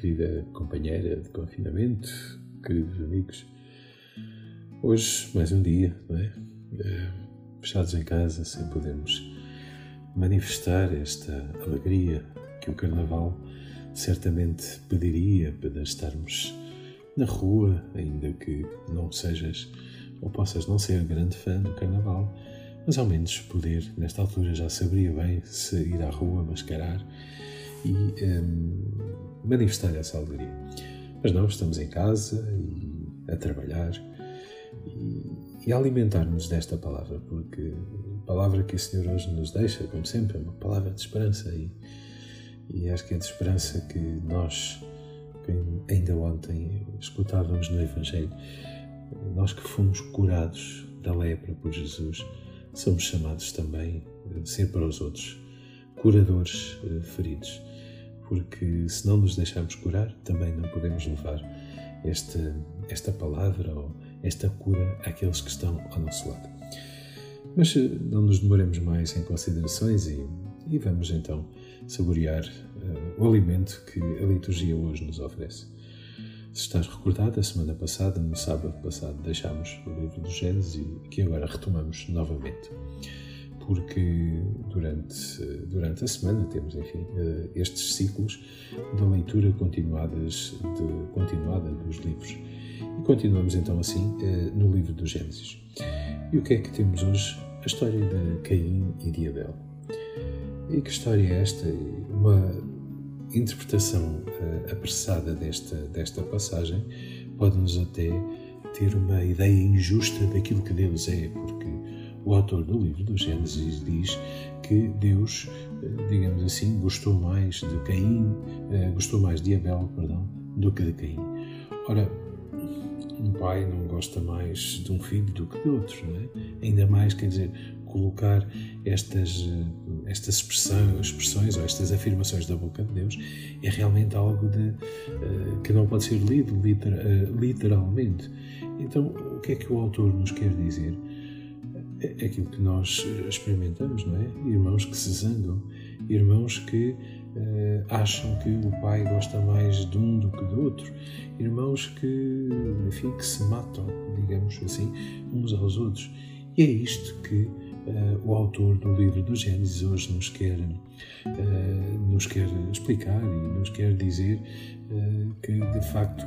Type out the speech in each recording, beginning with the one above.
querida companheira de confinamento, queridos amigos. Hoje, mais um dia, não é? Eh, fechados em casa, sem podermos manifestar esta alegria que o Carnaval certamente pediria para estarmos na rua, ainda que não sejas ou possas não ser grande fã do Carnaval, mas ao menos poder, nesta altura já saberia bem se ir à rua mascarar e um, manifestar essa alegria. Mas não, estamos em casa e a trabalhar e, a alimentar-nos desta palavra, porque a palavra que o Senhor hoje nos deixa, como sempre, é uma palavra de esperança e, e acho que é de esperança que nós, que ainda ontem escutávamos no Evangelho, nós que fomos curados da lepra por Jesus, somos chamados também a ser para os outros curadores eh, feridos, porque se não nos deixarmos curar, também não podemos levar esta, esta palavra ou esta cura àqueles que estão ao nosso lado. Mas eh, não nos demoremos mais em considerações e, e vamos então saborear uh, o alimento que a liturgia hoje nos oferece. Se estás recordado, a semana passada, no sábado passado, deixámos o livro do Gênesis e que agora retomamos novamente. Porque durante, durante a semana temos, enfim, eh, estes ciclos de leitura continuadas de, continuada dos livros. E continuamos então assim eh, no livro do Gênesis. E o que é que temos hoje? A história de Caim e de Abel. E que história é esta? Uma interpretação uh, apressada desta, desta passagem pode-nos até ter uma ideia injusta daquilo que Deus é, porque o autor do livro do Gênesis diz que Deus, uh, digamos assim, gostou mais de Caim, uh, gostou mais de Abel, perdão, do que de Caim. Ora, um pai não gosta mais de um filho do que de outro, não é? Ainda mais, quer dizer, colocar estas, eh, estas expressões, expressões ou estas afirmações da boca de Deus é realmente algo de, que não pode ser lido liter, literalmente. Então, o que é que o autor nos quer dizer? É aquilo que nós experimentamos, não é? Irmãos que se zangam, irmãos que uh, acham que o pai gosta mais de um do que do outro, irmãos que, enfim, que se matam, digamos assim, uns aos outros. E é isto que uh, o autor do livro do Gênesis hoje nos quer, uh, nos quer explicar e nos quer dizer que de facto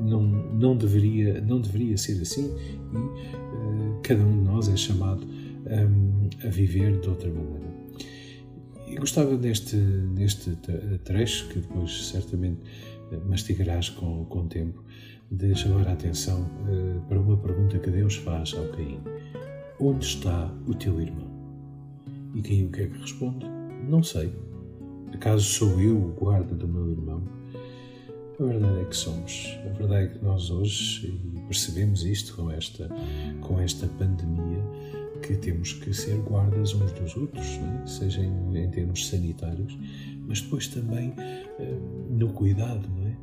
não, não, deveria, não deveria ser assim e cada um de nós é chamado um, a viver de outra maneira. E gostava neste, neste trecho, que depois certamente mastigarás com, com o tempo, de chamar a atenção uh, para uma pergunta que Deus faz ao Caim. Onde está o teu irmão? E quem o que é que responde? Não sei. Acaso sou eu o guarda do meu irmão? A verdade é que somos. A verdade é que nós hoje, percebemos isto com esta, com esta pandemia, que temos que ser guardas uns dos outros, é? seja em, em, termos sanitários, mas depois também uh, no cuidado, não é?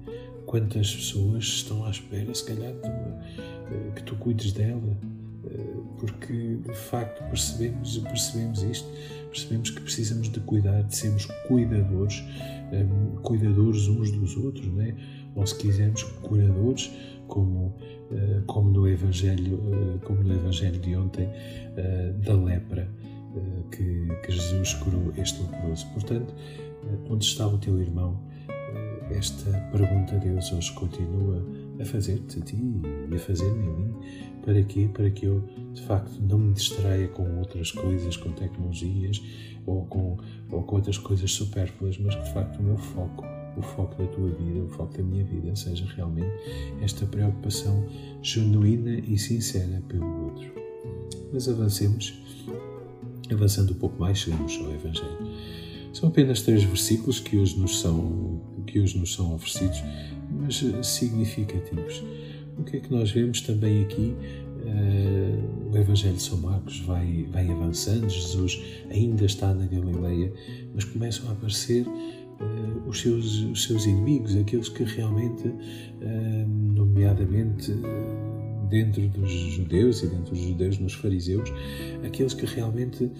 Quantas pessoas estão à espera, se calhar, de, uh, que tu cuides dela, porque de facto percebemos, percebemos isto, percebemos que precisamos de cuidar, de sermos cuidadores, um, cuidadores uns dos outros, não é? ou se quisermos, curadores, como, uh, como, no Evangelho, uh, como no Evangelho de ontem, uh, da lepra que, que, Jesus curou este leproso. Portanto, onde está o teu irmão? esta pergunta Deus hoje continua a fazer-te a ti e a fazer-me a mim. Para quê? Para que eu, de facto, não me distraia com outras coisas, com tecnologias ou com, ou com outras coisas supérfluas, mas que, de facto, o meu foco, o foco da tua vida, o foco da minha vida, seja realmente esta preocupação genuína e sincera pelo outro. Mas avancemos, avançando um pouco mais, chegamos ao Evangelho. São apenas três versículos que hoje nos são, que hoje nos são oferecidos, mas significativos. O que é que nós vemos também aqui? Uh, o Evangelho de São Marcos vai, vai avançando, Jesus ainda está na Galileia, mas começam a aparecer uh, os, seus, os seus inimigos, aqueles que realmente, uh, nomeadamente dentro dos judeus e dentro dos judeus nos fariseus, aqueles que realmente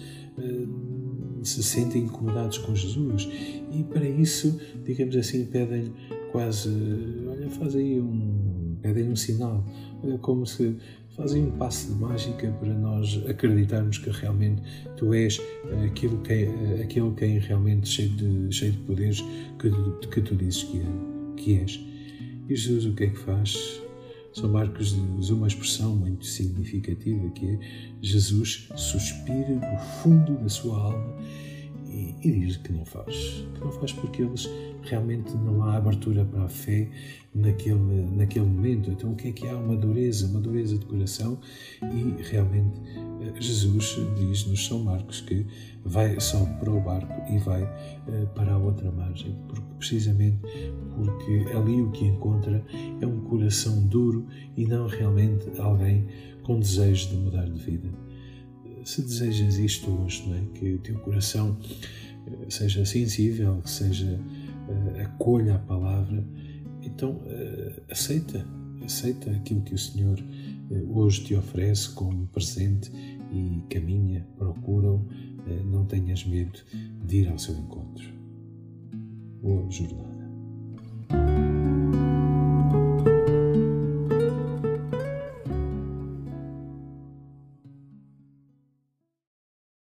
se sentem incomodados com Jesus. E para isso, digamos assim, pedem quase, olha, faz aí um, pedem um sinal, olha, como se fazem um passo de mágica para nós acreditarmos que realmente tu és aquilo que, aquilo quem realmente cheio de, cheio de poderes que, que tu dizes que, é, que és. E Jesus o que é que faz? São Marcos usa uma expressão muito significativa que é Jesus suspira do fundo da sua alma e, e diz que não faz. Que não faz porque eles realmente não há abertura para a fé naquele, naquele momento. Então o que é que há? Uma dureza, uma dureza de coração e realmente eh, Jesus diz-nos São Marcos que vai só para o barco e vai uh, para a outra margem, porque, precisamente porque ali o que encontra é um coração duro e não realmente alguém com desejo de mudar de vida. Se desejas isto hoje, não é? que o teu coração eh, seja sensível, que seja uh, acolha a palavra, então uh, aceita, aceita aquilo que o Senhor hoje te oferece como presente e caminha, procura-o, não tenhas medo de ir ao seu encontro. Boa jornada.